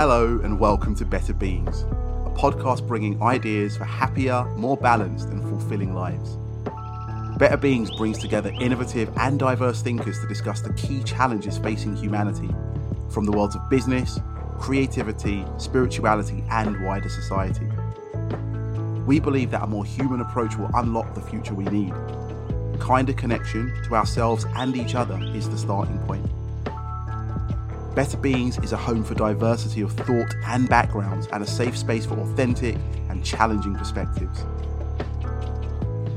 Hello, and welcome to Better Beings, a podcast bringing ideas for happier, more balanced, and fulfilling lives. Better Beings brings together innovative and diverse thinkers to discuss the key challenges facing humanity from the worlds of business, creativity, spirituality, and wider society. We believe that a more human approach will unlock the future we need. Kinder connection to ourselves and each other is the starting point. Better Beings is a home for diversity of thought and backgrounds and a safe space for authentic and challenging perspectives.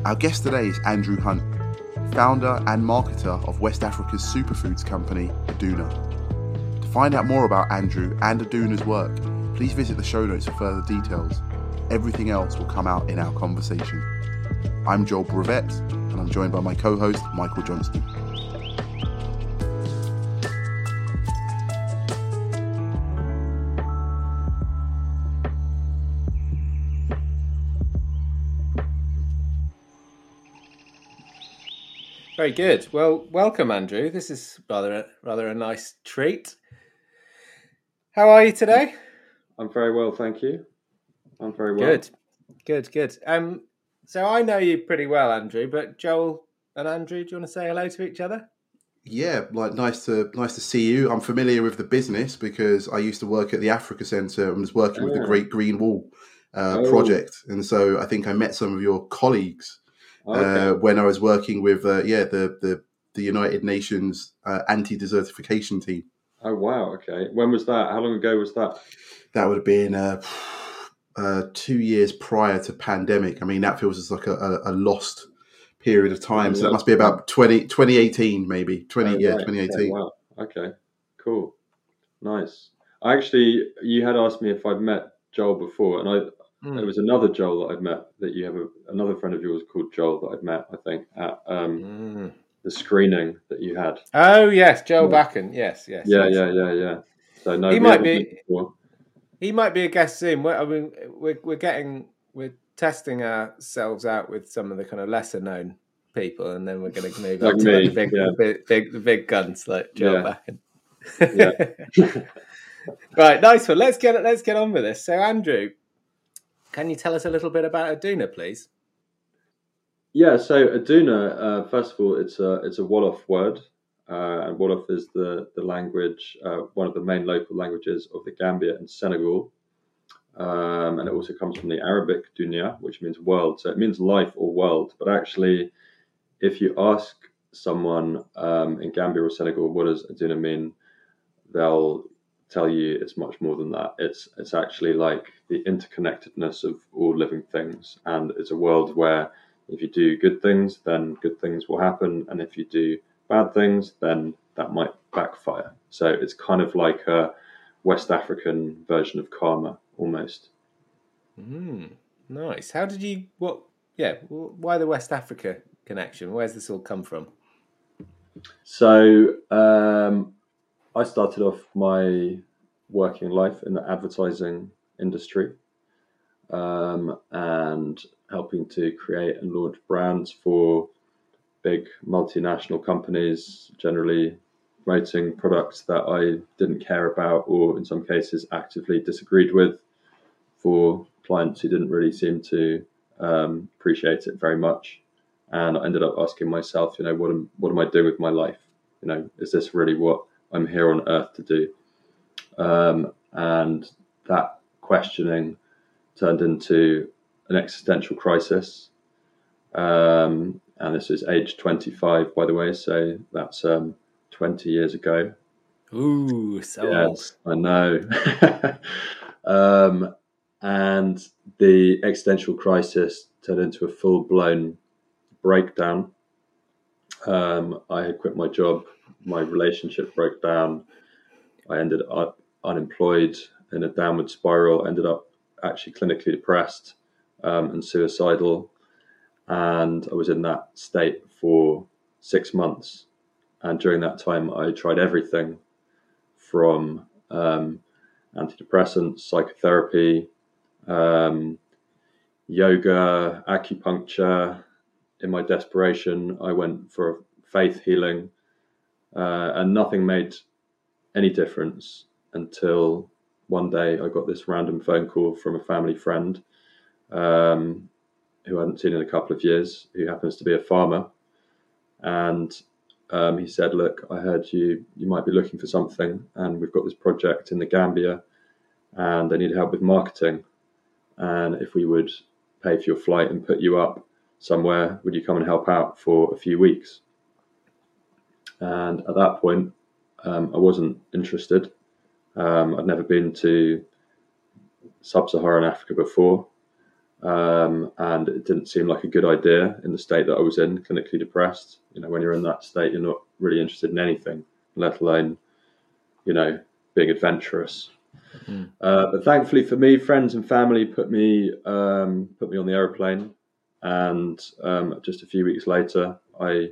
Our guest today is Andrew Hunt, founder and marketer of West Africa's superfoods company, Aduna. To find out more about Andrew and Aduna's work, please visit the show notes for further details. Everything else will come out in our conversation. I'm Joel Brevet, and I'm joined by my co host, Michael Johnston. Very good. Well, welcome, Andrew. This is rather a, rather a nice treat. How are you today? I'm very well, thank you. I'm very well. Good, good, good. Um, so I know you pretty well, Andrew. But Joel and Andrew, do you want to say hello to each other? Yeah, like nice to nice to see you. I'm familiar with the business because I used to work at the Africa Centre and was working with the Oh. Great Green Wall uh, Oh. project, and so I think I met some of your colleagues Okay. uh, when I was working with uh, yeah the the the United Nations uh, anti desertification team. oh wow. Okay. When was that? How long ago was that? That would have been uh, uh, two years prior to pandemic. I mean, that feels as like a, a, a lost period of time. So that must be about 20, 2018, maybe twenty Oh, yeah right. twenty Okay, wow. Okay. Cool. Nice. I Actually, you had asked me if I'd met Joel before, and I Hmm. there was another Joel that I'd met that you have a, another friend of yours called Joel that I'd met. I think at um, Mm. the screening that you had. Oh yes, Joel Yeah. Bakan. Yes, yes. Yeah, yes. yeah, yeah, yeah. So no, He might be- He might be a guest soon. We're, I mean, we're we're getting we're testing ourselves out with some of the kind of lesser known people, and then we're going to move Like on to like the big, yeah. the big, big, the big guns like Joel Yeah. Bakan. right, nice one. Let's get let's get on with this. So, Andrew, can you tell us a little bit about Aduna, please? Yeah, so Aduna, uh, first of all, it's a it's a Wolof word, uh, and Wolof is the the language, uh, one of the main local languages of the Gambia and Senegal, um, and it also comes from the Arabic dunya, which means world. So it means life or world. But actually, if you ask someone um, in Gambia or Senegal, what does Aduna mean, they'll tell you it's much more than that. It's it's actually like the interconnectedness of all living things, and it's a world where if you do good things, then good things will happen, and if you do bad things, then that might backfire. So it's kind of like a West African version of karma, almost. Mm, nice. How did you? What? Yeah. Why the West Africa connection? Where's this all come from? So um, I started off my working life in the advertising industry um, and helping to create and launch brands for big multinational companies, generally promoting products that I didn't care about or in some cases actively disagreed with for clients who didn't really seem to um, appreciate it very much. And I ended up asking myself, you know, what am what am I doing with my life? You know, is this really what I'm here on earth to do? Um, and that questioning turned into an existential crisis. Um, and this is age 25, by the way, so that's um, 20 years ago. Ooh, so old. Yes, I know. um, and the existential crisis turned into a full blown breakdown. Um, I had quit my job, my relationship broke down. I ended up unemployed in a downward spiral, ended up actually clinically depressed um, and suicidal. And I was in that state for six months. And during that time, I tried everything from um, antidepressants, psychotherapy, um, yoga, acupuncture. In my desperation, I went for faith healing, uh, and nothing made any difference until one day I got this random phone call from a family friend um, who I hadn't seen in a couple of years, who happens to be a farmer, and um, he said, "Look, I heard you you might be looking for something, and we've got this project in the Gambia, and they need help with marketing, and if we would pay for your flight and put you up somewhere, would you come and help out for a few weeks?" And at that point, um, I wasn't interested. Um, I'd never been to sub-Saharan Africa before, um, and it didn't seem like a good idea in the state that I was in, clinically depressed. You know, when you're in that state, you're not really interested in anything, let alone, you know, being adventurous. Mm. Uh, but thankfully for me, friends and family put me um, put me on the aeroplane, and um, just a few weeks later, I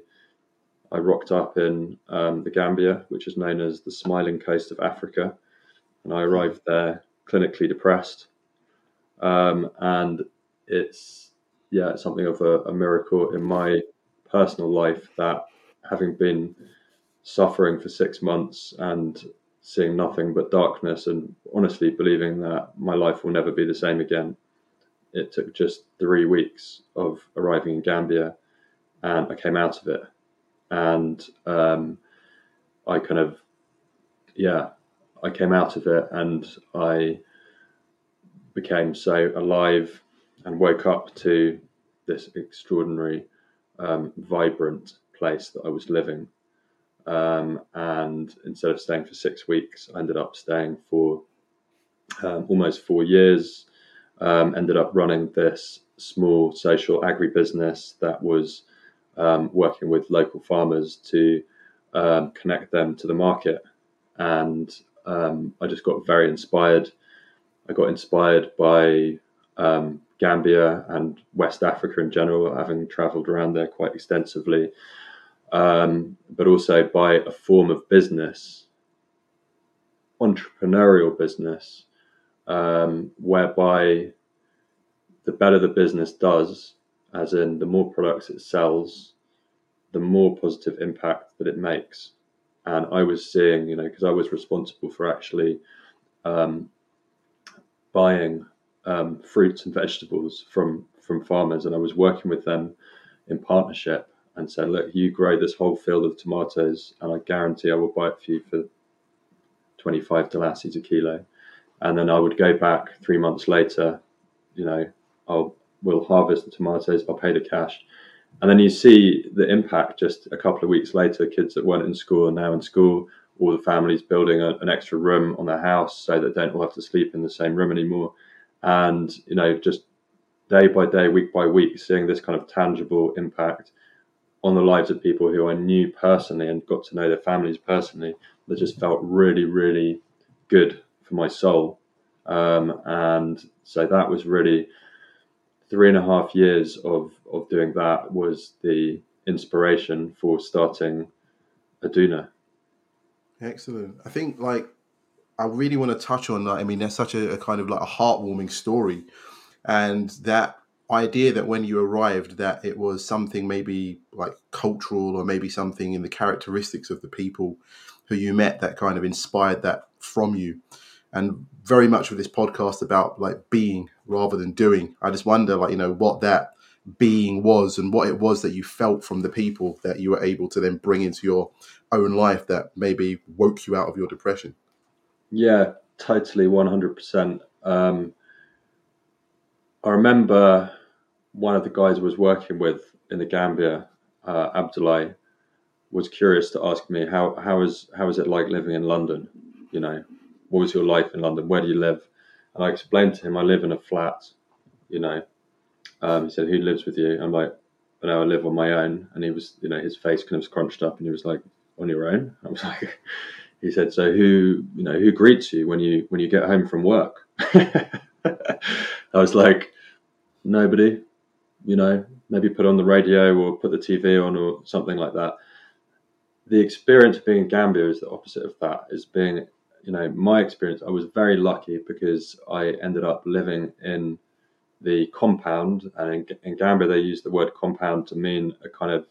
I rocked up in um, the Gambia, which is known as the Smiling Coast of Africa, and I arrived there clinically depressed. Um, and it's yeah, something of a, a miracle in my personal life that having been suffering for six months and seeing nothing but darkness and honestly believing that my life will never be the same again. It took just three weeks of arriving in Gambia and I came out of it. And um, I kind of, yeah, I came out of it and I became so alive and woke up to this extraordinary, um, vibrant place that I was living. Um, and instead of staying for six weeks, I ended up staying for um, almost four years. Um, ended up running this small social agribusiness that was um, working with local farmers to um, connect them to the market. And I just got very inspired. I got inspired by um, Gambia and West Africa in general, having traveled around there quite extensively, um, but also by a form of business, entrepreneurial business, um, whereby the better the business does, as in the more products it sells, the more positive impact that it makes. And I was seeing, you know, because I was responsible for actually um, buying um, fruits and vegetables from from farmers, and I was working with them in partnership and said, "Look, you grow this whole field of tomatoes, and I guarantee I will buy it for you for 25 dollars a kilo." And then I would go back three months later, you know, I'll we'll harvest the tomatoes, I'll pay the cash, and then you see the impact just a couple of weeks later. Kids that weren't in school are now in school. All the families building a, an extra room on their house so that they don't all have to sleep in the same room anymore and you know just day by day, week by week, seeing this kind of tangible impact on the lives of people who I knew personally and got to know their families personally, that just felt really, really good for my soul. Um, and so that was really three and a half years of, of doing that was the inspiration for starting Aduna. Excellent. I think like I really want to touch on that. I mean, that's such a, a kind of like a heartwarming story, and that idea that when you arrived that it was something maybe like cultural or maybe something in the characteristics of the people who you met that kind of inspired that from you and very much with this podcast about like being rather than doing i just wonder like you know what that being was and what it was that you felt from the people that you were able to then bring into your own life that maybe woke you out of your depression yeah, totally, one hundred percent. Um, I remember one of the guys I was working with in the Gambia, uh, Abdullah, was curious to ask me how how is how is it like living in London? You know, what was your life in London? Where do you live? And I explained to him I live in a flat. You know, um, he said, "Who lives with you?" I'm like, "I know I live on my own." And he was, you know, his face kind of scrunched up, and he was like, "On your own?" I was like, he said, "So who you know who greets you when you when you get home from work?" I was like, "Nobody." You know, maybe put on the radio or put the TV on or something like that. The experience of being in Gambia is the opposite of that. Is being, you know, my experience. I was very lucky because I ended up living in the compound, and in, in Gambia they use the word compound to mean a kind of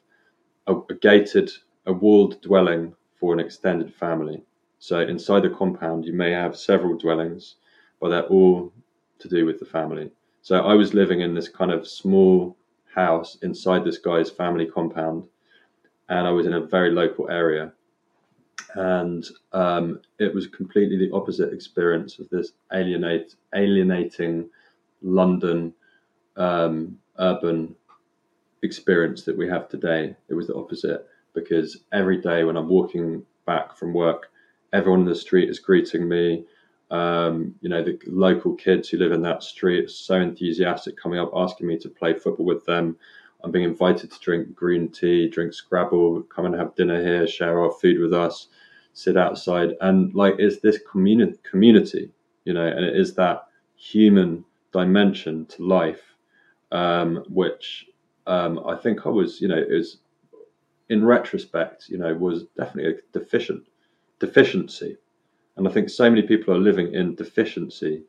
a, a gated, a walled dwelling for an extended family. So inside the compound, you may have several dwellings, but they're all to do with the family. So I was living in this kind of small house inside this guy's family compound, and I was in a very local area. And um, it was completely the opposite experience of this alienate, alienating London um, urban experience that we have today. It was the opposite because every day when I'm walking back from work, everyone in the street is greeting me. Um, you know, the local kids who live in that street are so enthusiastic, coming up asking me to play football with them. I'm being invited to drink green tea, drink Scrabble, come and have dinner here, share our food with us, sit outside, and like it's this community, community, you know, and it is that human dimension to life, um, which um, I think I was, you know, is in retrospect, you know, was definitely a deficient deficiency. And I think so many people are living in deficiency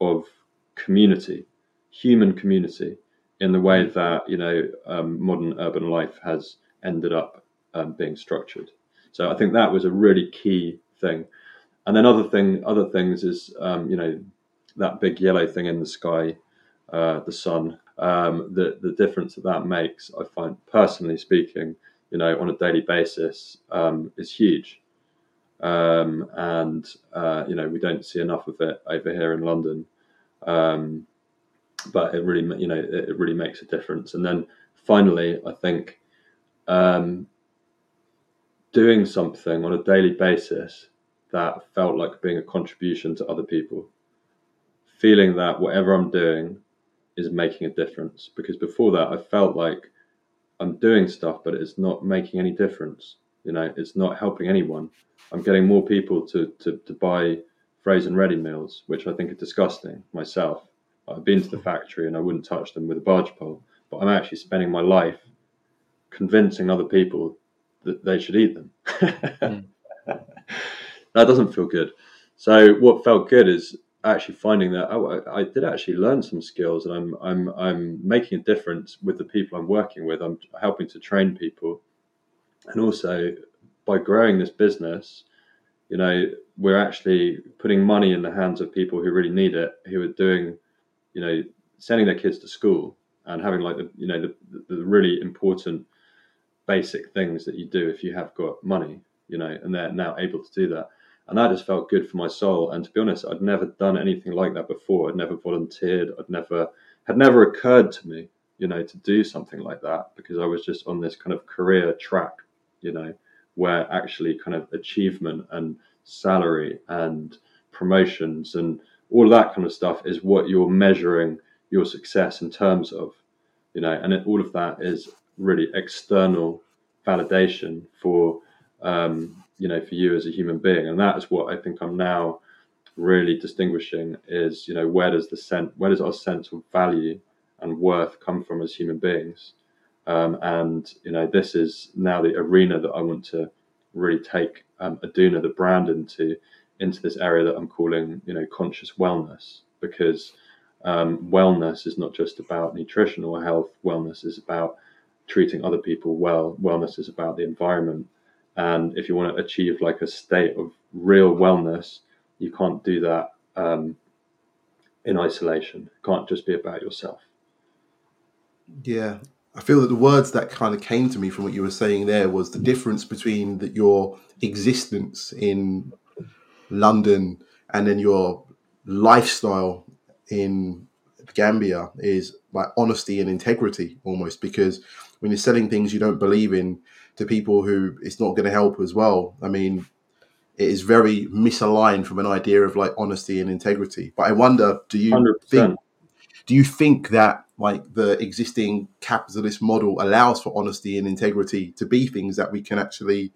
of community, human community, in the way that you know um, modern urban life has ended up um, being structured. So I think that was a really key thing. And then other thing, other things is um, you know that big yellow thing in the sky, uh, the sun. Um, the the difference that that makes, I find personally speaking, you know, on a daily basis, um, is huge um, and uh, you know we don't see enough of it over here in London. Um, but it really, you know, it, really makes a difference. And then finally, I think um, doing something on a daily basis that felt like being a contribution to other people, feeling that whatever I'm doing is making a difference. Because before that, I felt like I'm doing stuff, but it's not making any difference. You know, it's not helping anyone. I'm getting more people to, to, to buy frozen ready meals, which I think are disgusting myself. I've been to the factory and I wouldn't touch them with a barge pole, but I'm actually spending my life convincing other people that they should eat them. mm. That doesn't feel good. So what felt good is actually finding that oh, I, I, did actually learn some skills, and I'm I'm I'm making a difference with the people I'm working with. I'm helping to train people, and also by growing this business, you know, we're actually putting money in the hands of people who really need it, who are doing, you know, sending their kids to school and having like the, you know, the, the really important basic things that you do if you have got money, you know, and they're now able to do that. And that just felt good for my soul. And to be honest, I'd never done anything like that before. I'd never volunteered. I'd never had never occurred to me, you know, to do something like that because I was just on this kind of career track, you know where actually kind of achievement and salary and promotions and all of that kind of stuff is what you're measuring your success in terms of you know and it, all of that is really external validation for um, you know for you as a human being. And that is what i think i'm now really distinguishing is you know where does the sense where does our sense of value and worth come from as human beings? Um, and you know, this is now the arena that I want to really take um, Aduna, the brand, into into this area that I'm calling you know conscious wellness, because um, wellness is not just about nutrition or health. Wellness is about treating other people well. Wellness is about the environment, and if you want to achieve like a state of real wellness, you can't do that um, in isolation. It can't just be about yourself. Yeah, I feel that the words that kind of came to me from what you were saying there was the difference between that your existence in London and then your lifestyle in Gambia is like honesty and integrity almost because when you're selling things you don't believe in to people who it's not going to help as well. I mean, it is very misaligned from an idea of like honesty and integrity. But I wonder, do you 100%. think do you think that like the existing capitalist model allows for honesty and integrity to be things that we can actually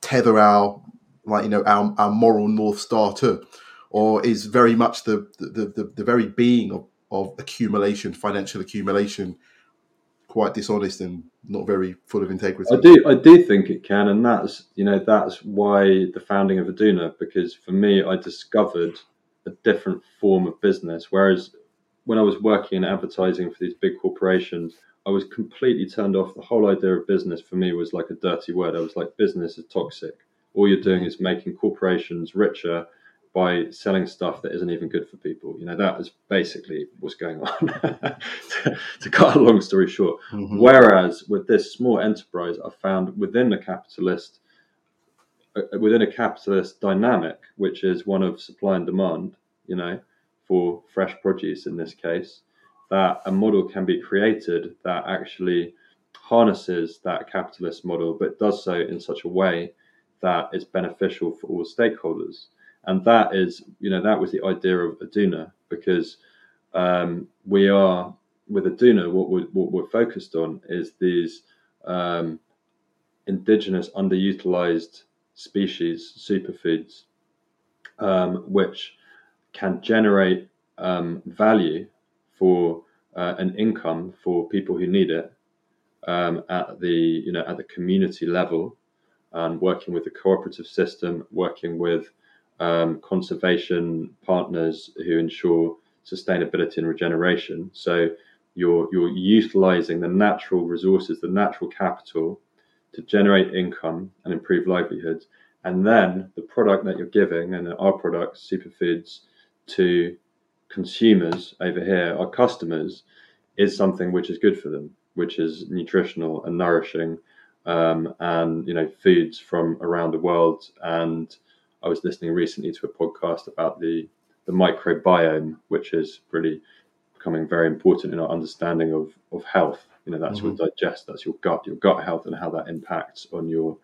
tether our like you know our, our moral north star to or is very much the the, the, the very being of, of accumulation financial accumulation quite dishonest and not very full of integrity i do i do think it can and that's you know that's why the founding of aduna because for me i discovered a different form of business whereas when I was working in advertising for these big corporations, I was completely turned off. The whole idea of business for me was like a dirty word. I was like, business is toxic. All you're doing is making corporations richer by selling stuff that isn't even good for people. You know, that is basically what's going on. to, to, cut a long story short. Mm-hmm. Whereas with this small enterprise, I found within the capitalist, uh, within a capitalist dynamic, which is one of supply and demand, you know, for fresh produce in this case, that a model can be created that actually harnesses that capitalist model, but does so in such a way that it's beneficial for all stakeholders. And that is you know that was the idea of Aduna because um, we are with Aduna what we're, what we're focused on is these um, indigenous underutilized species superfoods um, which can generate um, value for uh, an income for people who need it um, at the you know at the community level and working with the cooperative system working with um, conservation partners who ensure sustainability and regeneration. So you're you're utilizing the natural resources, the natural capital, to generate income and improve livelihoods, and then the product that you're giving, and our products, superfoods, to consumers over here, our customers, is something which is good for them, which is nutritional and nourishing, um, and you know foods from around the world and I was listening recently to a podcast about the the microbiome, which is really becoming very important in our understanding of of health. You know, that's mm-hmm. what digest, that's your gut, your gut health, and how that impacts on your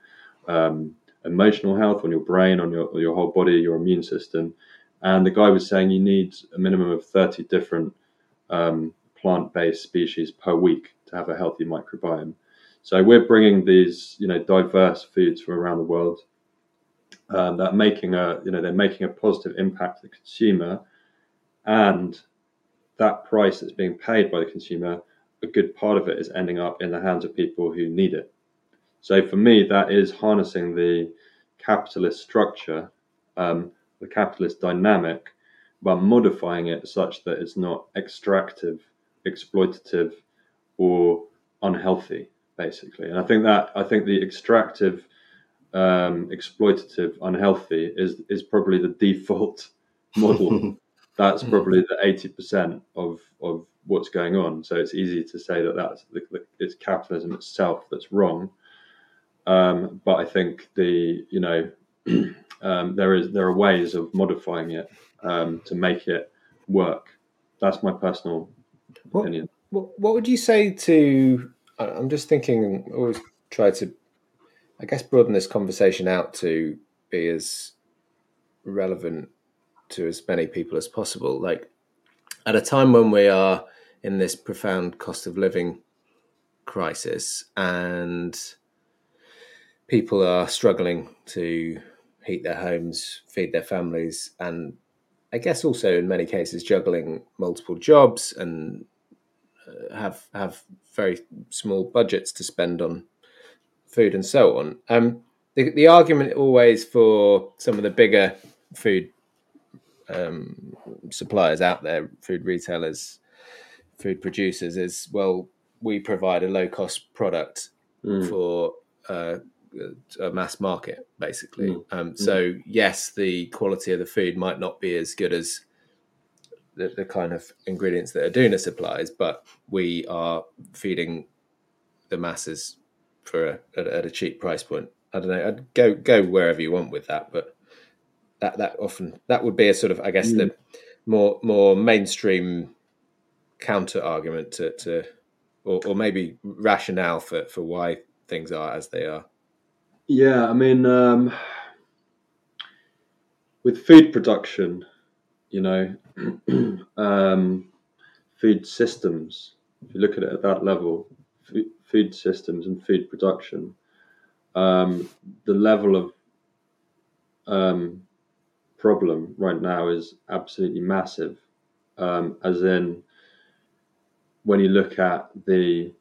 um, emotional health, on your brain, on your your whole body, your immune system. And the guy was saying you need a minimum of thirty different um, plant-based species per week to have a healthy microbiome. So we're bringing these, you know, diverse foods from around the world um, that making a you know they're making a positive impact to the consumer, and that price that's being paid by the consumer, a good part of it is ending up in the hands of people who need it. So for me, that is harnessing the capitalist structure, um, the capitalist dynamic, but modifying it such that it's not extractive, exploitative, or unhealthy, basically. And I think that I think the extractive um, exploitative, unhealthy is is probably the default model. that's hmm. probably the eighty percent of of what's going on. So it's easy to say that that's the, the, it's capitalism itself that's wrong. Um, but I think the you know um, there is there are ways of modifying it um, to make it work. That's my personal what, opinion. What, what would you say to? I'm just thinking. Always try to I guess broaden this conversation out to be as relevant to as many people as possible. Like at a time when we are in this profound cost of living crisis and people are struggling to heat their homes, feed their families, and I guess also in many cases juggling multiple jobs and have have very small budgets to spend on food and so on. Um, the, the argument always for some of the bigger food um, suppliers out there, food retailers, food producers, is well, we provide a low cost product mm. for uh, a mass market, basically. Mm. Um, so, yes, the quality of the food might not be as good as the, the kind of ingredients that Aduna supplies, but we are feeding the masses for a, at, a cheap price point. I don't know. I'd go go wherever you want with that, but that that often that would be a sort of I guess mm. the more more mainstream counter argument to, to or, or maybe rationale for for why things are as they are. Yeah, I mean, um, with food production, you know, um, food systems. If you look at it at that level, food systems and food production, um, the level of um, problem right now is absolutely massive. Um, as in, when you look at the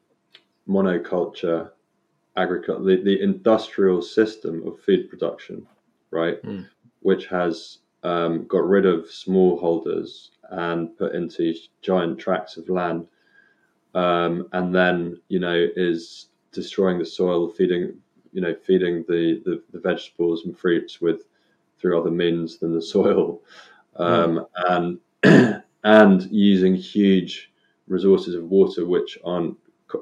monoculture agriculture, the, the industrial system of food production, right, mm. which has um, got rid of smallholders and put into giant tracts of land um, and then you know is destroying the soil, feeding you know feeding the, the, the vegetables and fruits with through other means than the soil, um, and and using huge resources of water which aren't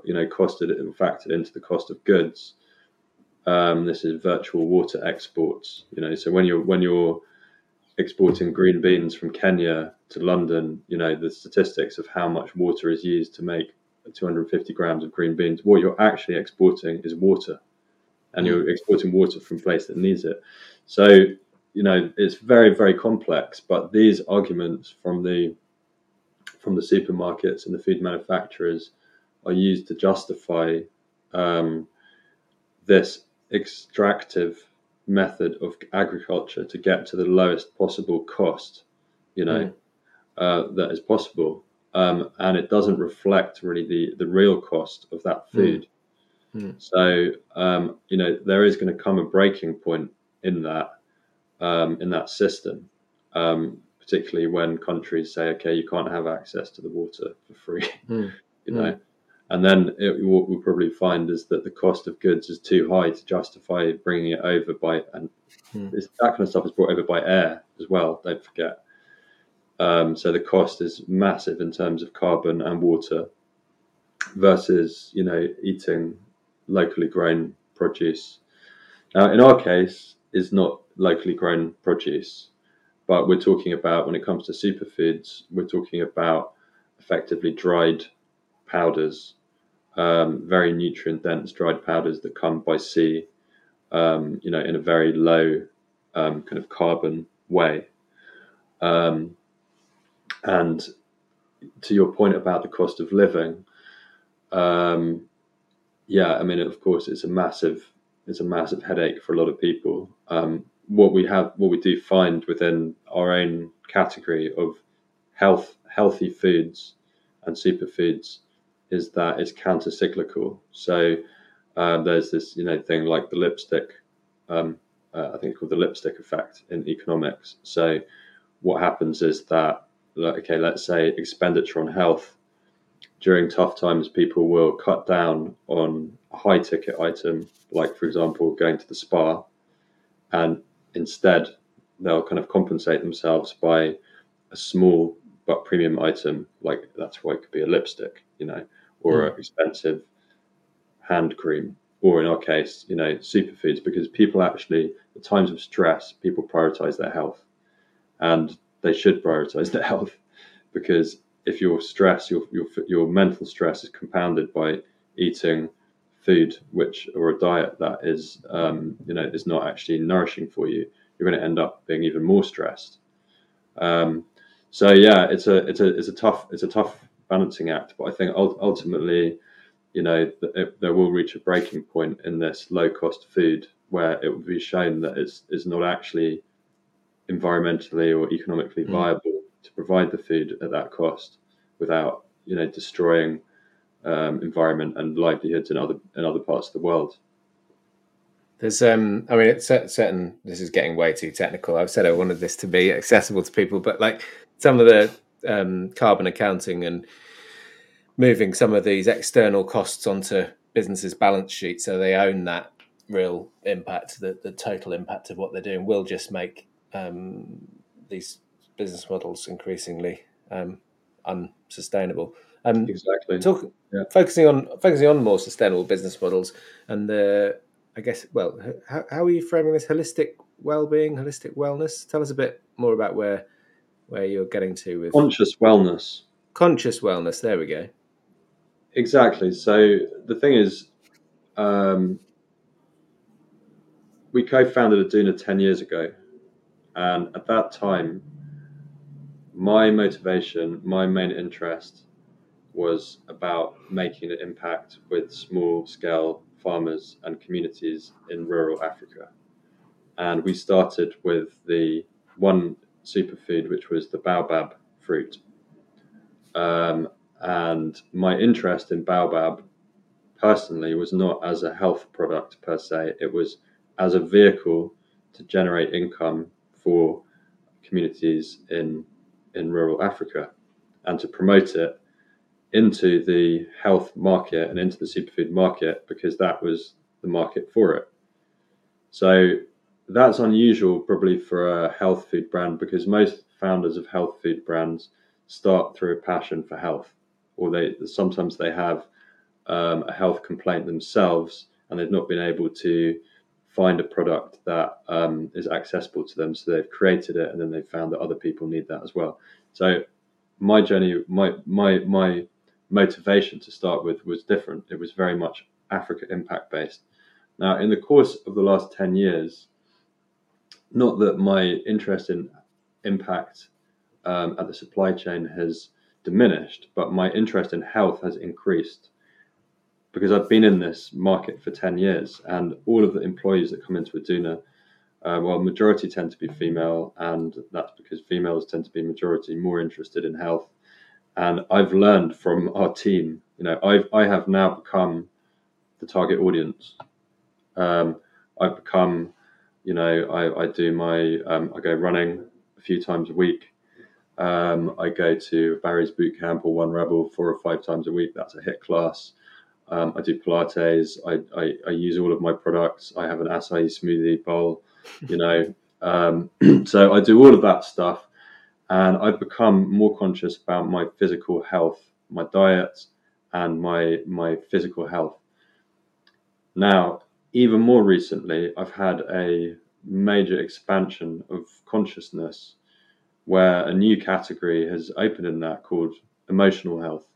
you know costed factored into the cost of goods. Um, this is virtual water exports. You know, so when you're when you're exporting green beans from Kenya to London, you know the statistics of how much water is used to make 250 grams of green beans. What you're actually exporting is water, and you're mm. exporting water from a place that needs it. So you know it's very very complex. But these arguments from the from the supermarkets and the food manufacturers are used to justify um, this extractive method of agriculture to get to the lowest possible cost, you know, mm. uh, that is possible. Um, and it doesn't reflect really the, the real cost of that hmm. food. Mm. So, um, you know, there is going to come a breaking point in that, um, in that system, um, particularly when countries say, okay, you can't have access to the water for free, mm. you know. And then it, what we'll probably find is that the cost of goods is too high to justify bringing it over by, and hmm. that kind of stuff is brought over by air as well. Don't forget. Um, so the cost is massive in terms of carbon and water versus you know eating locally grown produce. Now, in our case, is not locally grown produce, but we're talking about when it comes to superfoods, we're talking about effectively dried powders um, very nutrient dense dried powders that come by sea, um, you know, in a very low um, kind of carbon way. Um, and to your point about the cost of living, um, yeah, I mean, of course, it's a massive, it's a massive headache for a lot of people. Um, what we have, what we do find within our own category of health, healthy foods and superfoods is that it's counter cyclical. So uh, there's this you know thing like the lipstick. Um, uh, I think it's called the lipstick effect in economics. So what happens is that okay, let's say expenditure on health during tough times, people will cut down on a high ticket item, like for example going to the spa, and instead they'll kind of compensate themselves by a small but premium item, like that's why it could be a lipstick, you know or mm. expensive hand cream, or in our case, you know, superfoods, because people actually, at times of stress, people prioritize their health, and they should prioritize their health, because if your stress, your your your mental stress is compounded by eating food which or a diet that is um, you know is not actually nourishing for you, you're going to end up being even more stressed. Um, so yeah, it's a it's a it's a tough it's a tough balancing act. But I think ultimately, you know, it, there will reach a breaking point in this low cost food where it will be shown that it's, it's not actually environmentally or economically mm. viable to provide the food at that cost without, you know, destroying um, environment and livelihoods in other in other parts of the world. There's, um, I mean, it's certain. This is getting way too technical. I've said I wanted this to be accessible to people, but like some of the um, carbon accounting and moving some of these external costs onto businesses' balance sheet so they own that real impact, the, the total impact of what they're doing will just make um, these business models increasingly um, unsustainable. Um, exactly. Talk, yeah. Focusing on focusing on more sustainable business models and the, I guess, well, how, how are you framing this holistic well-being, holistic wellness? Tell us a bit more about where where you're getting to with conscious wellness. Conscious wellness. There we go. Exactly. So the thing is, um, we co-founded Aduna ten years ago, and at that time, my motivation, my main interest, was about making an impact with small-scale farmers and communities in rural Africa. And we started with the one superfood, which was the baobab fruit. Um, and my interest in baobab personally was not as a health product per se, it was as a vehicle to generate income for communities in, in rural Africa and to promote it into the health market and into the superfood market because that was the market for it. So that's unusual probably for a health food brand because most founders of health food brands start through a passion for health, or they sometimes they have um, a health complaint themselves and they've not been able to find a product that um, is accessible to them, so they've created it and then they've found that other people need that as well. So my journey, my my my motivation to start with was different. It was very much Africa impact based. Now, in the course of the last ten years, not that my interest in impact um, at the supply chain has diminished, but my interest in health has increased because I've been in this market for 10 years and all of the employees that come into Aduna, uh, well, majority tend to be female, and that's because females tend to be majority more interested in health. And I've learned from our team, you know, I've, I have now become the target audience. Um, I've become, you know, I, I do my, um, I go running a few times a week. Um, I go to Barry's boot camp or One Rebel four or five times a week. That's a HIIT class. Um, I do Pilates. I, I, I, use all of my products. I have an acai smoothie bowl, you know. Um, so I do all of that stuff. And I've become more conscious about my physical health, my diet, and my, my physical health. Now, even more recently, I've had a major expansion of consciousness where a new category has opened in that called emotional health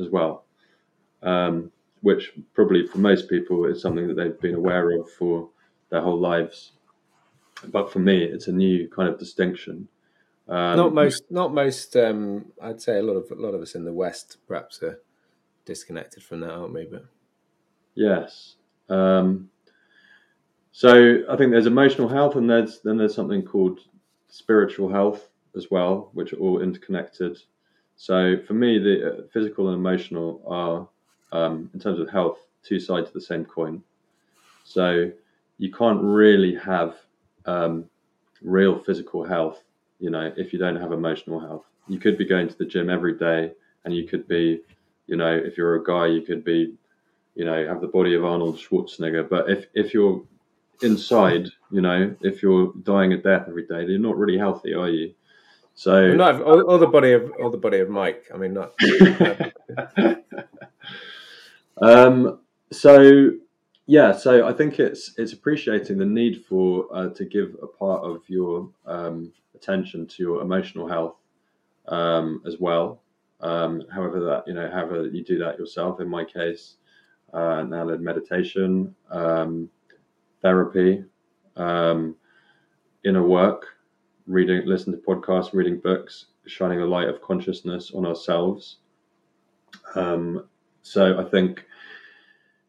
as well. Um, which probably for most people is something that they've been aware of for their whole lives. But for me, it's a new kind of distinction. Um, not most, not most. Um, I'd say a lot of a lot of us in the West perhaps are disconnected from that, aren't we? But yes. Um, so I think there's emotional health, and there's then there's something called spiritual health as well, which are all interconnected. So for me, the uh, physical and emotional are um, in terms of health, two sides of the same coin. So you can't really have um, real physical health, you know, if you don't have emotional health. You could be going to the gym every day, and you could be, you know, if you're a guy, you could be, you know, have the body of Arnold Schwarzenegger. But if if you're inside, you know, if you're dying a death every day, you're not really healthy, are you? So, not all, all, the body of all the body of Mike. I mean, not. Um, so yeah, so I think it's it's appreciating the need for uh, to give a part of your um, attention to your emotional health um, as well. Um, however that you know, however you do that yourself. In my case, uh, now led meditation, um, therapy, um, inner work, reading, listen to podcasts, reading books, shining a light of consciousness on ourselves. Um, so I think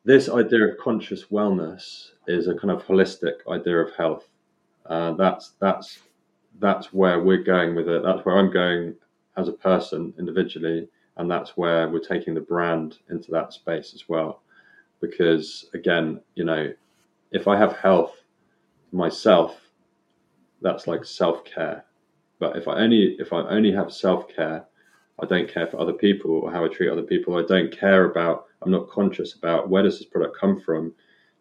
this idea of conscious wellness is a kind of holistic idea of health. Uh, that's that's that's where we're going with it. That's where I'm going as a person individually, and that's where we're taking the brand into that space as well. Because again, you know, if I have health myself, that's like self care. But if I only if I only have self care, I don't care for other people or how I treat other people. I don't care about I'm not conscious about where does this product come from.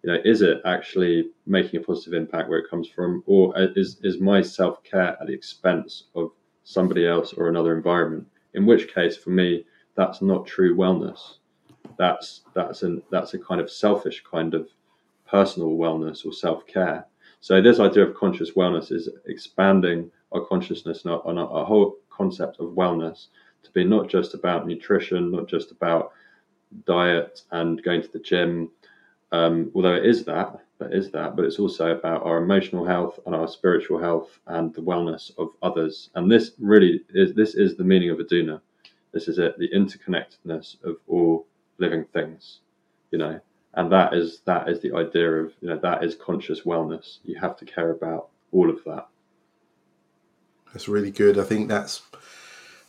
You know, is it actually making a positive impact where it comes from, or is is my self care at the expense of somebody else or another environment? In which case, for me, that's not true wellness. That's that's an that's a kind of selfish kind of personal wellness or self care. So this idea of conscious wellness is expanding our consciousness on our, on our whole concept of wellness to be not just about nutrition, not just about diet and going to the gym. Um, although it is that, that is that, but it's also about our emotional health and our spiritual health and the wellness of others. And this really is this is the meaning of Aduna. This is it, the interconnectedness of all living things, you know. And that is that is the idea of you know that is conscious wellness. You have to care about all of that. That's really good. I think that's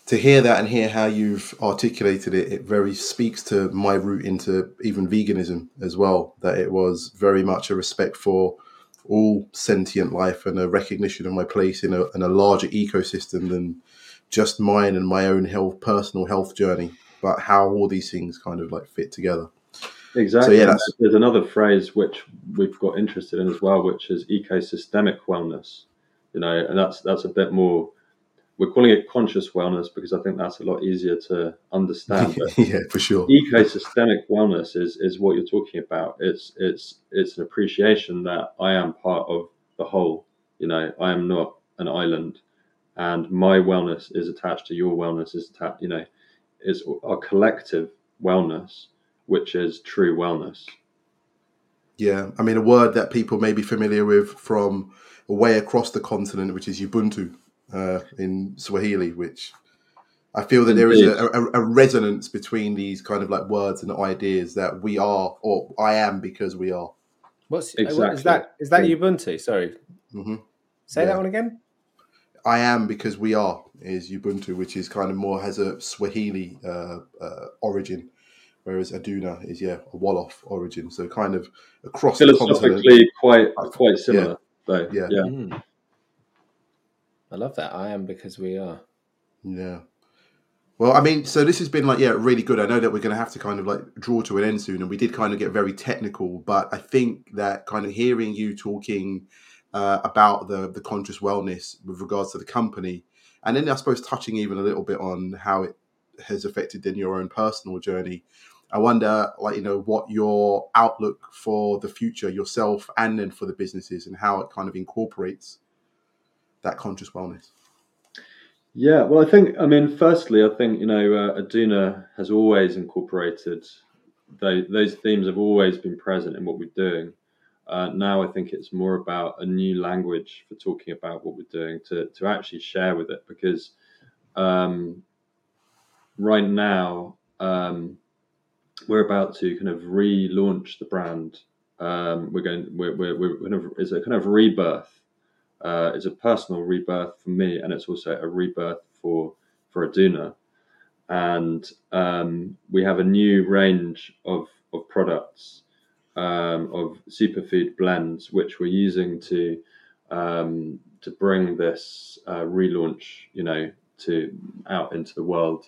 to hear that and hear how you've articulated it, it very speaks to my route into even veganism as well. That it was very much a respect for all sentient life and a recognition of my place in a, in a larger ecosystem than just mine and my own health, personal health journey, but how all these things kind of like fit together. Exactly. So, yeah, there's another phrase which we've got interested in as well, which is ecosystemic wellness. You know, and that's that's a bit more. We're calling it conscious wellness because I think that's a lot easier to understand. yeah, for sure. Ecosystemic wellness is is what you're talking about. It's it's it's an appreciation that I am part of the whole. You know, I am not an island, and my wellness is attached to your wellness. Is attached. You know, is our collective wellness which is true wellness. Yeah, I mean, a word that people may be familiar with from way across the continent, which is Ubuntu uh, in Swahili, which I feel that there is a, a, a, resonance between these kind of like words and ideas that we are, or I am because we are. What's exactly. is that? Is that Ubuntu? Sorry, mm-hmm. say yeah. that one again. I am because we are is Ubuntu, which is kind of more has a Swahili uh, uh, origin whereas Aduna is yeah a Wolof origin, so kind of across philosophically quite quite similar. Yeah. Though. Yeah, yeah. Mm. I love that. I am because we are. Yeah. Well, I mean, so this has been like yeah, really good. I know that we're going to have to kind of like draw to an end soon, and we did kind of get very technical, but I think that kind of hearing you talking uh, about the the conscious wellness with regards to the company, and then I suppose touching even a little bit on how it has affected in your own personal journey. I wonder, like, you know, what your outlook for the future, yourself, and then for the businesses, and how it kind of incorporates that conscious wellness. Yeah, well, I think, I mean, firstly, I think, you know, uh, Aduna has always incorporated those, those themes, have always been present in what we're doing. Uh, now I think it's more about a new language for talking about what we're doing to, to actually share with it because um, right now, um, we're about to kind of relaunch the brand. Um, we're going, we're, we're, we're kind of, it's a kind of rebirth. Uh, it's a personal rebirth for me, and it's also a rebirth for for Aduna. And um, we have a new range of of products um, of superfood blends, which we're using to um, to bring this uh, relaunch, you know, to out into the world.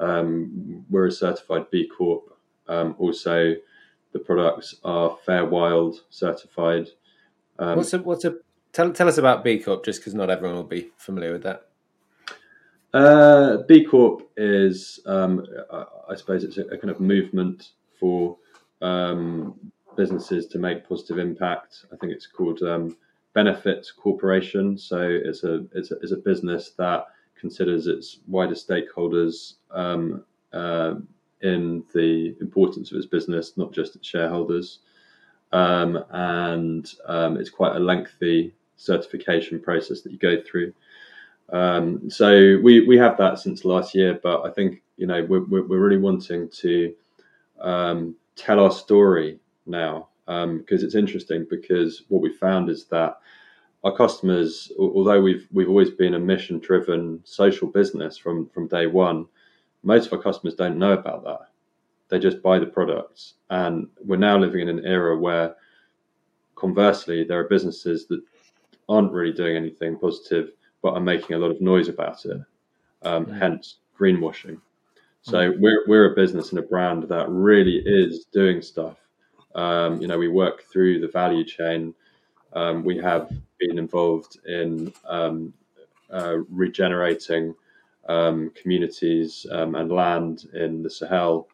Um, we're a certified B Corp um, also, the products are Fair Wild certified. Um, what's a what's a tell tell us about B Corp, just because not everyone will be familiar with that. Uh, B Corp is, um, I, suppose, it's a, a, kind of movement for um, businesses to make positive impact. I think it's called um, Benefit Corporation. So it's a, it's a it's a business that considers its wider stakeholders um, uh, in the importance of its business, not just its shareholders. Um, and um, it's quite a lengthy certification process that you go through. Um, so we, we have that since last year, but I think you know we're, we're really wanting to um, tell our story now because um, it's interesting because what we found is that our customers, although we've we've always been a mission driven social business from from day one, most of our customers don't know about that. They just buy the products. And we're now living in an era where, conversely, there are businesses that aren't really doing anything positive, but are making a lot of noise about it. Um, yeah. Hence, greenwashing. So mm-hmm. we're we're a business and a brand that really is doing stuff. Um, you know, we work through the value chain. Um, we have been involved in um, uh, regenerating um, communities um, and land in the Sahel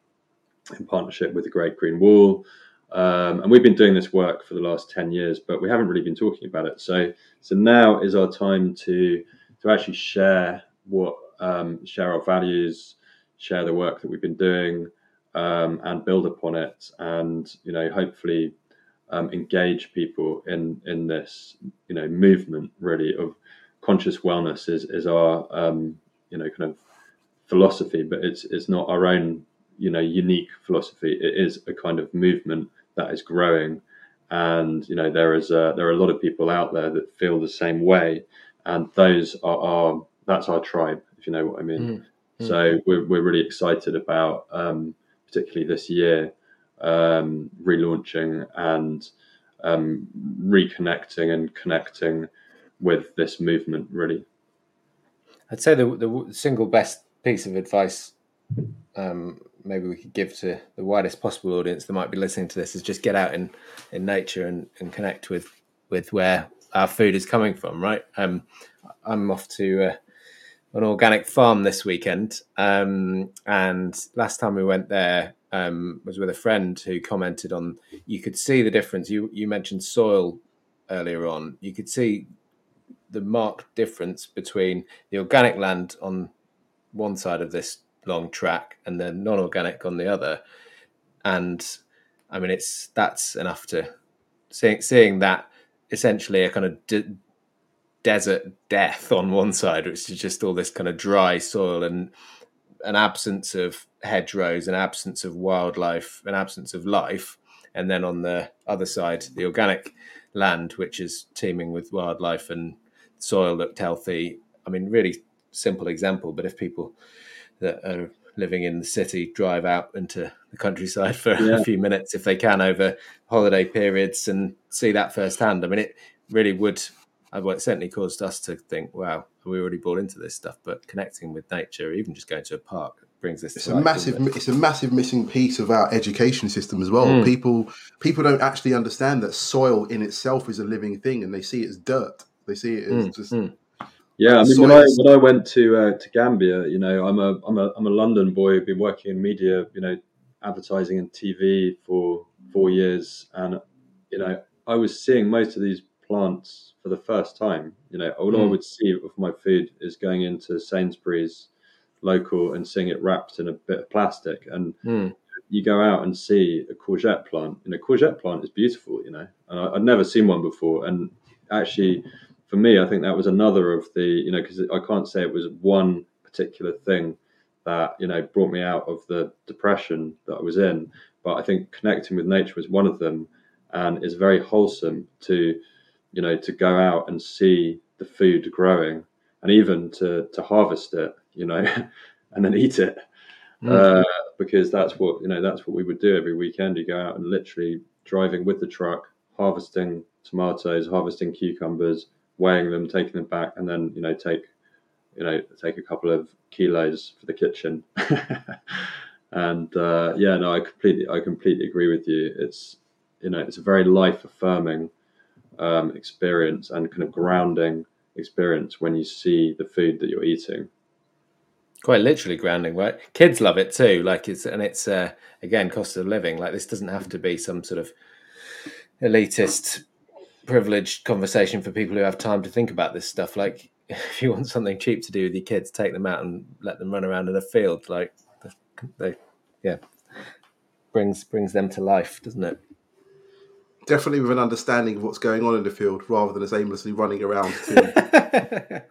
in partnership with the Great Green Wall. Um, and we've been doing this work for the last 10 years, but we haven't really been talking about it. So, so now is our time to, to actually share what, um, share our values, share the work that we've been doing, um, and build upon it. And, you know, hopefully um, engage people in, in this, you know, movement really of conscious wellness is, is our, um, you know kind of philosophy, but it's it's not our own you know unique philosophy. It is a kind of movement that is growing, and you know there is a, there are a lot of people out there that feel the same way, and those are our that's our tribe, if you know what I mean. Mm-hmm. So we're we're really excited about um, particularly this year um, relaunching and um, reconnecting and connecting with this movement really. I'd say the the single best piece of advice um, maybe we could give to the widest possible audience that might be listening to this is just get out in in nature and, and connect with with where our food is coming from. Right. Um, I'm off to. Uh, an organic farm this weekend, um, and last time we went there, um, was with a friend who commented on you could see the difference. You you mentioned soil earlier on. You could see the marked difference between the organic land on one side of this long track and the non-organic on the other. And I mean, it's that's enough to seeing seeing that essentially a kind of de- desert death on one side, which is just all this kind of dry soil and an absence of hedgerows, an absence of wildlife, an absence of life, and then on the other side, the organic land, which is teeming with wildlife and soil looked healthy. I mean, really simple example, but if people that are living in the city drive out into the countryside for yeah. a few minutes, if they can, over holiday periods and see that firsthand, I mean, it really would. Uh, well, it certainly caused us to think, wow, we already bought into this stuff, but connecting with nature, even just going to a park, brings this. It's a life, massive, it? it's a massive missing piece of our education system as well. Mm. People, people don't actually understand that soil in itself is a living thing, and they see it as dirt. They see it as mm. just. Mm. Yeah, I mean, when I when I went to uh, to Gambia, you know, I'm a I'm a I'm a London boy. I've been working in media, you know, advertising and TV for four years, and you know, I was seeing most of these plants for the first time. You know, all mm. I would see of my food is going into Sainsbury's local and seeing it wrapped in a bit of plastic. And mm. you go out and see a courgette plant, and a courgette plant is beautiful, you know. And I, would never seen one before. And actually, for me, I think that was another of the, you know, because I can't say it was one particular thing that you know brought me out of the depression that I was in. But I think connecting with nature was one of them, and it's very wholesome to, you know, to go out and see the food growing, and even to to harvest it you know, and then eat it. Mm. Uh, because that's what you know. That's what we would do every weekend. You go out and literally driving with the truck, harvesting tomatoes, harvesting cucumbers, weighing them, taking them back, and then you know take you know take a couple of kilos for the kitchen. and uh, yeah, no, I completely I completely agree with you. It's you know it's a very life affirming um, experience and kind of grounding experience when you see the food that you're eating quite literally grounding right kids love it too like it's and it's uh, again cost of living like this doesn't have to be some sort of elitist privileged conversation for people who have time to think about this stuff like if you want something cheap to do with your kids take them out and let them run around in a field like they yeah brings brings them to life doesn't it definitely with an understanding of what's going on in the field rather than as aimlessly running around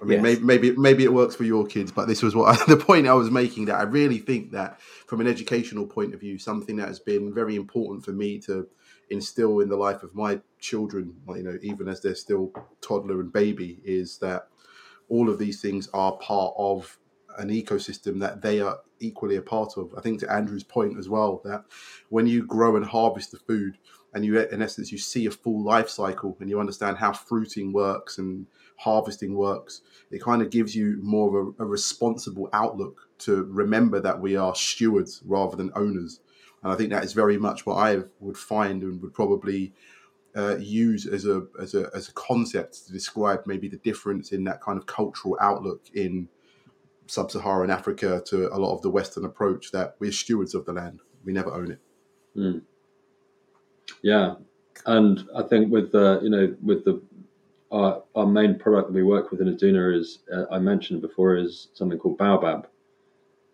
I mean, yes. maybe, maybe maybe it works for your kids, but this was what I, the point I was making. That I really think that, from an educational point of view, something that has been very important for me to instill in the life of my children, you know, even as they're still toddler and baby, is that all of these things are part of an ecosystem that they are equally a part of. I think to Andrew's point as well that when you grow and harvest the food, and you in essence you see a full life cycle and you understand how fruiting works and harvesting works, it kind of gives you more of a, a responsible outlook to remember that we are stewards rather than owners. And I think that is very much what I would find and would probably uh, use as a, as a as a concept to describe maybe the difference in that kind of cultural outlook in sub-Saharan Africa to a lot of the Western approach that we're stewards of the land. We never own it. Mm. Yeah, and I think with the you know with the our, our main product that we work with in Aduna is, uh, I mentioned before, is something called Baobab.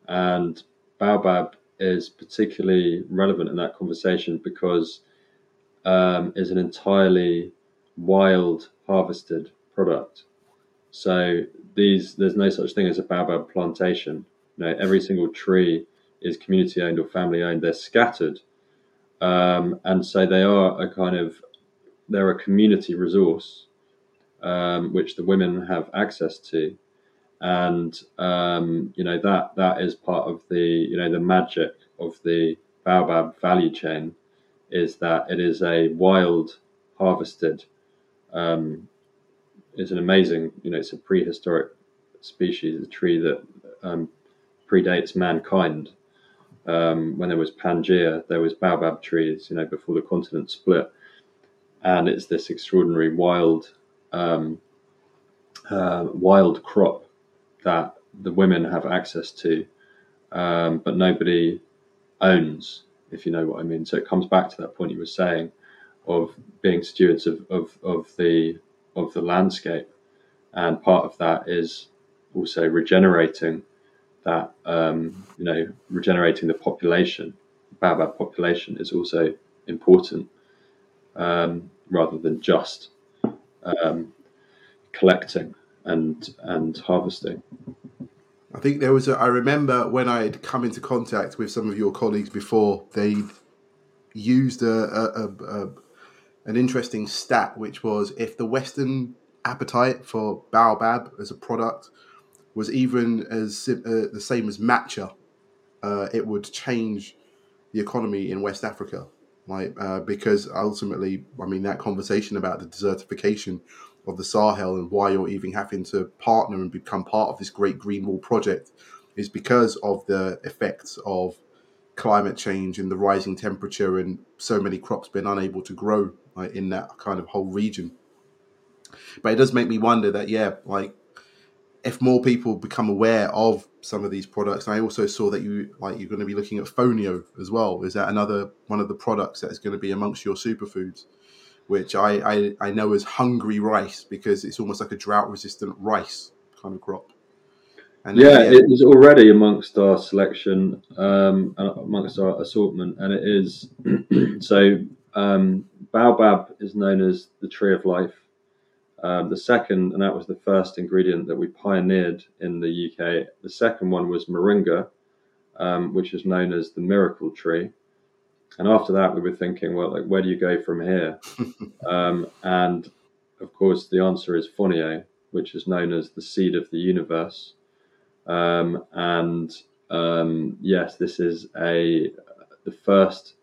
And Baobab is particularly relevant in that conversation because um, is an entirely wild harvested product. So these there's no such thing as a baobab plantation. You know, every single tree is community owned or family owned. They're scattered, um, and so they are a kind of they're a community resource um, which the women have access to, and um, you know that that is part of the you know the magic of the baobab value chain is that it is a wild harvested um, it's an amazing you know it's a prehistoric species a tree that um, predates mankind. Um, when there was Pangea, there was baobab trees, you know, before the continent split, and it's this extraordinary wild, um, uh, wild crop that the women have access to, um, but nobody owns, if you know what I mean. So it comes back to that point you were saying of being stewards of, of, of the of the landscape, and part of that is also regenerating that um, you know regenerating the population, baobab population is also important um, rather than just um, collecting and and harvesting. I think there was a. I remember when I had come into contact with some of your colleagues before they'd used a, a, a, a an interesting stat, which was if the Western appetite for baobab as a product was even as uh, the same as matcha, uh, it would change the economy in West Africa. Like uh, because ultimately, I mean, that conversation about the desertification of the Sahel and why you're even having to partner and become part of this great green wall project is because of the effects of climate change and the rising temperature and so many crops being unable to grow like, in that kind of whole region. But it does make me wonder that yeah, like if more people become aware of some of these products, I also saw that you like you're going to be looking at Fonio as well. Is that another one of the products that is going to be amongst your superfoods? Which I, I, I know as hungry rice because it's almost like a drought resistant rice kind of crop. And yeah, yeah, it is already amongst our selection, um, amongst our assortment, and it is so. Um, baobab is known as the tree of life um, the second, and that was the first ingredient that we pioneered in the UK. The second one was moringa, um, which is known as the miracle tree. And after that, we were thinking, well, like, where do you go from here? um, and of course, the answer is fonio, which is known as the seed of the universe. Um, and um, yes, this is a the first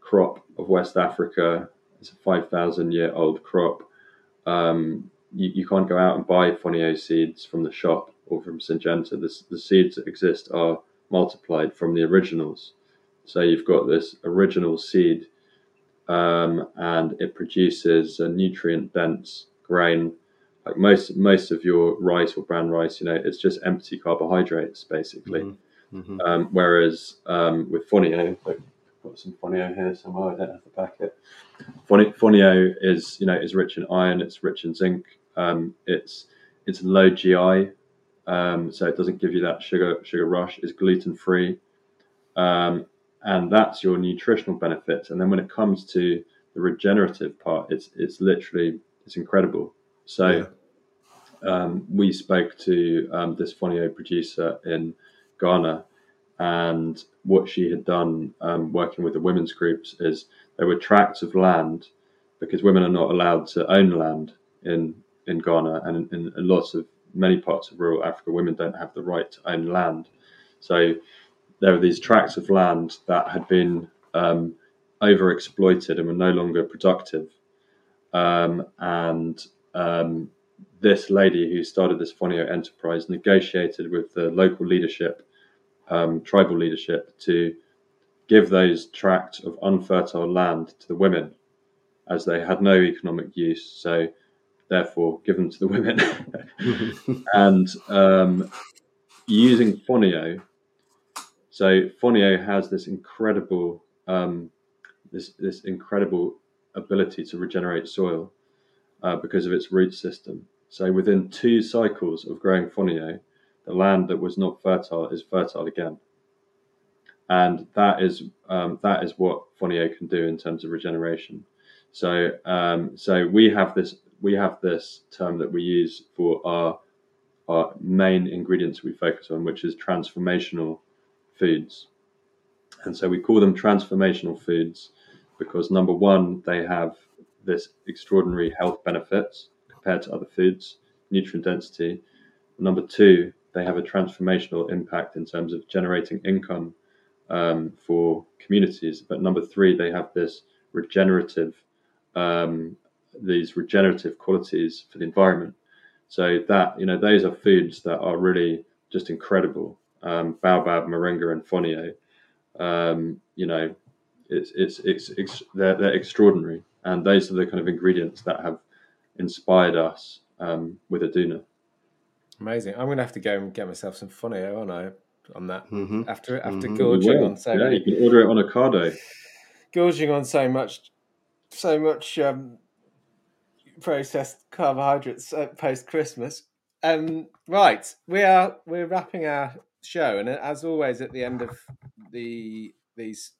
crop of West Africa. It's a five thousand year old crop um, you, you, can't go out and buy Fonio seeds from the shop or from Syngenta. The, the seeds that exist are multiplied from the originals. So you've got this original seed, um, and it produces a nutrient dense grain. Like most most of your rice or brown rice, you know, it's just empty carbohydrates basically. Mm-hmm. Mm-hmm. Um, whereas um, with Fonio, I've got some Fonio here somewhere. I don't have the packet. Fonio is you know is rich in iron. It's rich in zinc. Um, it's it's low GI, um, so it doesn't give you that sugar sugar rush. It's gluten free, um, and that's your nutritional benefits. And then when it comes to the regenerative part, it's it's literally it's incredible. So. Yeah. Um, we spoke to um, this Fonio producer in Ghana, and what she had done um, working with the women's groups is there were tracts of land because women are not allowed to own land in in Ghana and in, in lots of many parts of rural Africa, women don't have the right to own land. So there were these tracts of land that had been um, overexploited and were no longer productive. Um, and um, this lady who started this Fonio enterprise negotiated with the local leadership um, tribal leadership to give those tracts of unfertile land to the women as they had no economic use. So, therefore, give them to the women. and um, using Fonio, so Fonio has this incredible, um, this this incredible ability to regenerate soil uh, because of its root system. So within two cycles of growing Fonio, the land that was not fertile is fertile again. And that is um, that is what Fonio can do in terms of regeneration. So um, so we have this we have this term that we use for our our main ingredients we focus on, which is transformational foods. And so we call them transformational foods because number one, they have this extraordinary health benefits compared to other foods, nutrient density. Number two, they have a transformational impact in terms of generating income um, for communities. But number three, they have this regenerative, um, these regenerative qualities for the environment. So that you know, those are foods that are really just incredible. Um, baobab, moringa, and fonio. um, you know, it's, it's, it's, it's they're, they're extraordinary. And those are the kind of ingredients that have inspired us um, with Aduna. Amazing. I'm going to have to go and get myself some funny, aren't I, on that Mm-hmm. after after Mhm. gorging Well, on so yeah, many you can order it on Ocado. gorging on so much so much um, processed carbohydrates uh, post Christmas. Um, right, we are we're wrapping our show, and as always, at the end of the these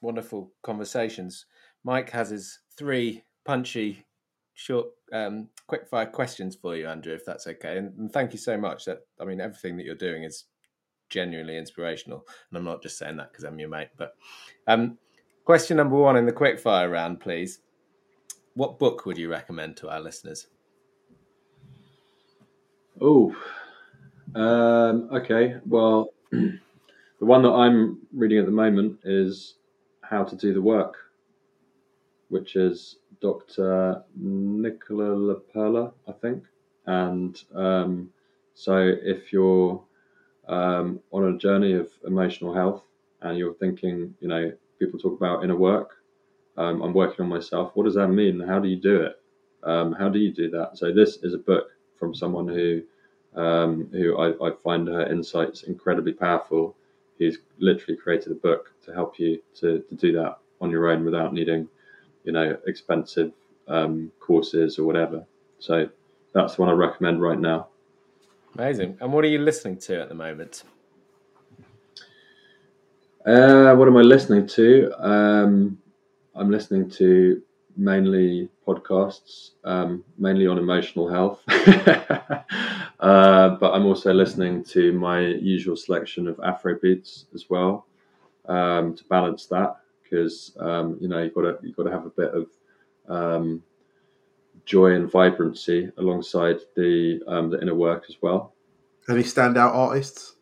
wonderful conversations, Mike has his three punchy, short, um, quick fire questions for you, Andrew, if that's okay. And, and thank you so much. That I mean, everything that you're doing is genuinely inspirational, and I'm not just saying that because I'm your mate. But um, question number one in the quick fire round, please. What book would you recommend to our listeners? Oh, um, okay. Well, the one that I'm reading at the moment is How to Do the Work, which is Dr. Nicola LePera, I think. And um, so if you're um, on a journey of emotional health and you're thinking, you know, people talk about inner work, um, I'm working on myself. What does that mean? How do you do it? Um, how do you do that? So this is a book from someone who um, who I, I find her insights incredibly powerful. He's literally created a book to help you to, to do that on your own without needing, you know, expensive um, courses or whatever. So that's the one I recommend right now. Amazing. And what are you listening to at the moment? Uh, what am I listening to? Um, I'm listening to mainly podcasts, um, mainly on emotional health. uh, but I'm also listening to my usual selection of Afro beats as well um, to balance that because um, you know you've got to you've got to have a bit of um, joy and vibrancy alongside the um, the inner work as well. Any standout artists?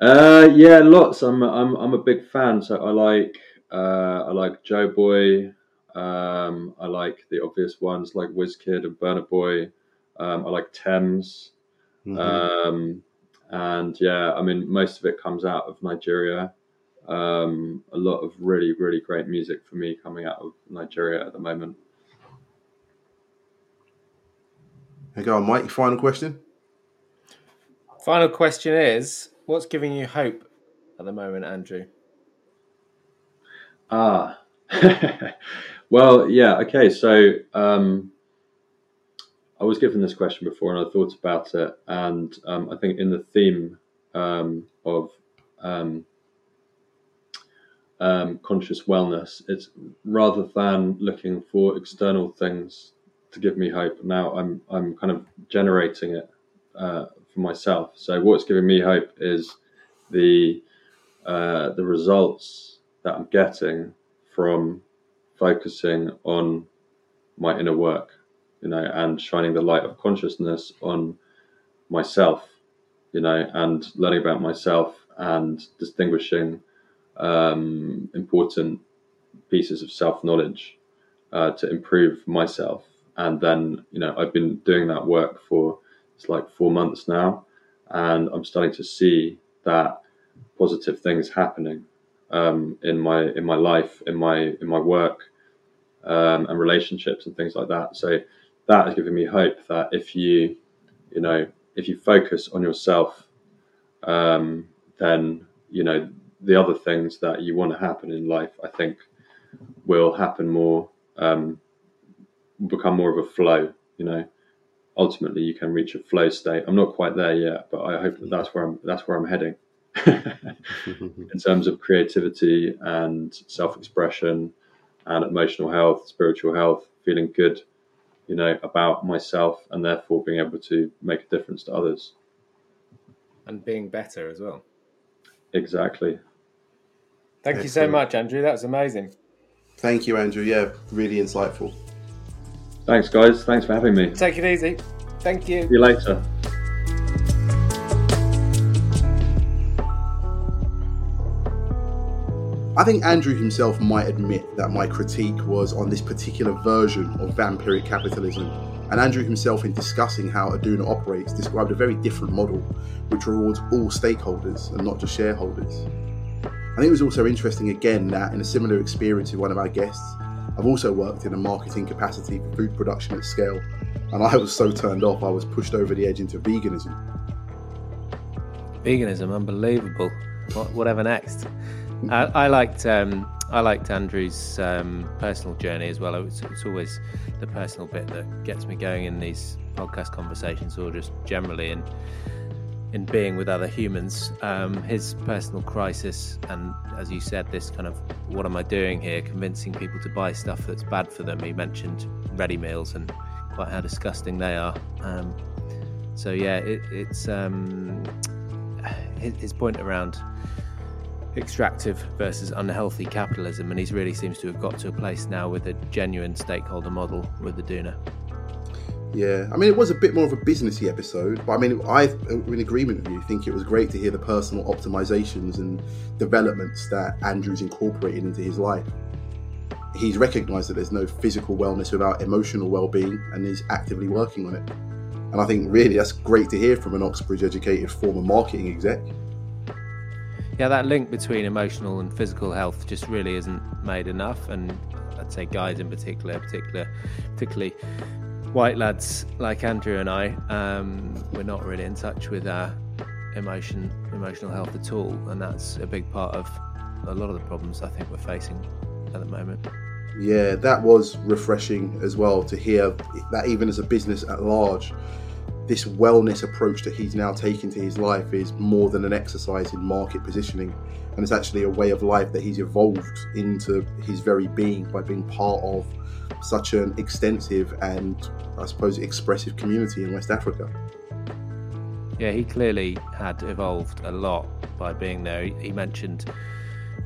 Uh, yeah, lots. I'm I'm I'm a big fan. So I like uh, I like Joeboy. Um, I like the obvious ones like Wizkid and Burna Boy. Um, I like Tems. Mhm. Um, and yeah, I mean, most of it comes out of Nigeria. Um, a lot of really, really great music for me coming out of Nigeria at the moment. There you go on, Mike. Your final question. Final question is what's giving you hope at the moment, Andrew? Ah, well, yeah, okay. So um, I was given this question before, and I thought about it, and um, I think in the theme um, of um, um, conscious wellness, it's rather than looking for external things to give me hope. Now I'm I'm kind of generating it uh, for myself. So what's giving me hope is the uh, the results that I'm getting from focusing on my inner work, you know, and shining the light of consciousness on myself, you know, and learning about myself and distinguishing um, important pieces of self knowledge uh, to improve myself. And then, you know, I've been doing that work for it's like four months now, and I'm starting to see that positive things happening um, in my in my life, in my in my work, um, and relationships and things like that. So that has given me hope that if you, you know, if you focus on yourself, um, then you know the other things that you want to happen in life, I think, will happen more, um, become more of a flow. You know, ultimately you can reach a flow state. I'm not quite there yet, but I hope that that's where I'm that's where I'm heading. in terms of creativity and self-expression and emotional health, spiritual health, feeling good, you know, about myself and therefore being able to make a difference to others. And being better as well. Exactly. Thank you so much, Andrew. That was amazing. Thank you, Andrew. Yeah, really insightful. Thanks, guys. Thanks for having me. Take it easy. Thank you. See you later. I think Andrew himself might admit that my critique was on this particular version of vampiric capitalism. And Andrew himself, in discussing how Aduna operates, described a very different model which rewards all stakeholders and not just shareholders. I think it was also interesting again that in a similar experience with one of our guests, I've also worked in a marketing capacity for food production at scale, and I was so turned off I was pushed over the edge into veganism. Veganism, unbelievable. What, whatever next? I, I liked um, I liked Andrew's um, personal journey as well. It's, it's, always the personal bit that gets me going in these podcast conversations, or just generally in in being with other humans. Um, his personal crisis, and as you said, this kind of what am I doing here? Convincing people to buy stuff that's bad for them. He mentioned ready meals and quite how disgusting they are. Um, so yeah, it, it's um, his, his point around extractive versus unhealthy capitalism, and he really seems to have got to a place now with a genuine stakeholder model with Aduna. Yeah, I mean, it was a bit more of a businessy episode, but I mean, I, am in agreement with you, think it was great to hear the personal optimizations and developments that Andrew's incorporated into his life. He's recognised that there's no physical wellness without emotional well-being, and is actively working on it. And I think really that's great to hear from an Oxbridge-educated former marketing exec yeah, that link between emotional and physical health just really isn't made enough. And I'd say guys in particular, particular, particularly white lads like Andrew and I, um, we're not really in touch with our emotion, emotional health at all, and that's a big part of a lot of the problems I think we're facing at the moment. Yeah, that was refreshing as well to hear that even as a business at large, this wellness approach that he's now taken to his life is more than an exercise in market positioning and it's actually a way of life that he's evolved into his very being by being part of such an extensive and I suppose expressive community in West Africa. Yeah, he clearly had evolved a lot by being there. He mentioned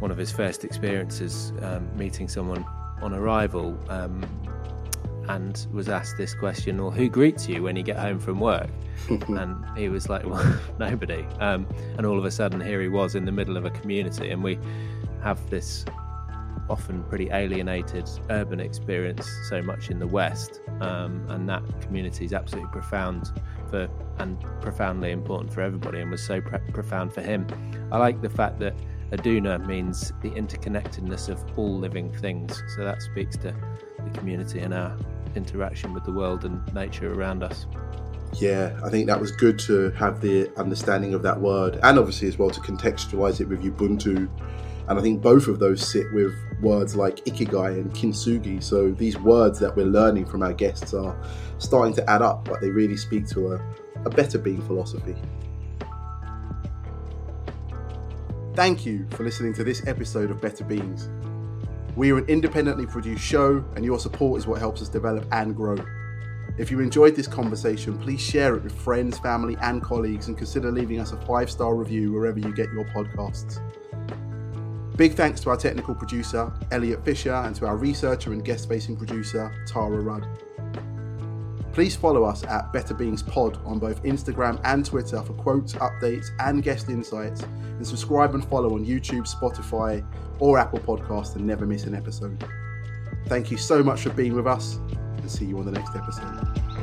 one of his first experiences um, meeting someone on arrival um, and was asked this question, "Well, who greets you when you get home from work?" and he was like, "Well, nobody." Um, and all of a sudden, here he was in the middle of a community, and we have this often pretty alienated urban experience so much in the West, um, and that community is absolutely profound for and profoundly important for everybody, and was so pre- profound for him. I like the fact that Aduna means the interconnectedness of all living things, so that speaks to the community and our interaction with the world and nature around us. Yeah, I think that was good to have the understanding of that word and obviously as well to contextualize it with Ubuntu. And I think both of those sit with words like ikigai and kintsugi. So these words that we're learning from our guests are starting to add up, but they really speak to a, a better being philosophy. Thank you for listening to this episode of Better Beings. We are an independently produced show, and your support is what helps us develop and grow. If you enjoyed this conversation, please share it with friends, family, and colleagues, and consider leaving us a five star review wherever you get your podcasts. Big thanks to our technical producer, Elliot Fisher, and to our researcher and guest facing producer, Tara Rudd. Please follow us at Better Beings Pod on both Instagram and Twitter for quotes, updates, and guest insights. And subscribe and follow on YouTube, Spotify, or Apple Podcasts and never miss an episode. Thank you so much for being with us and see you on the next episode.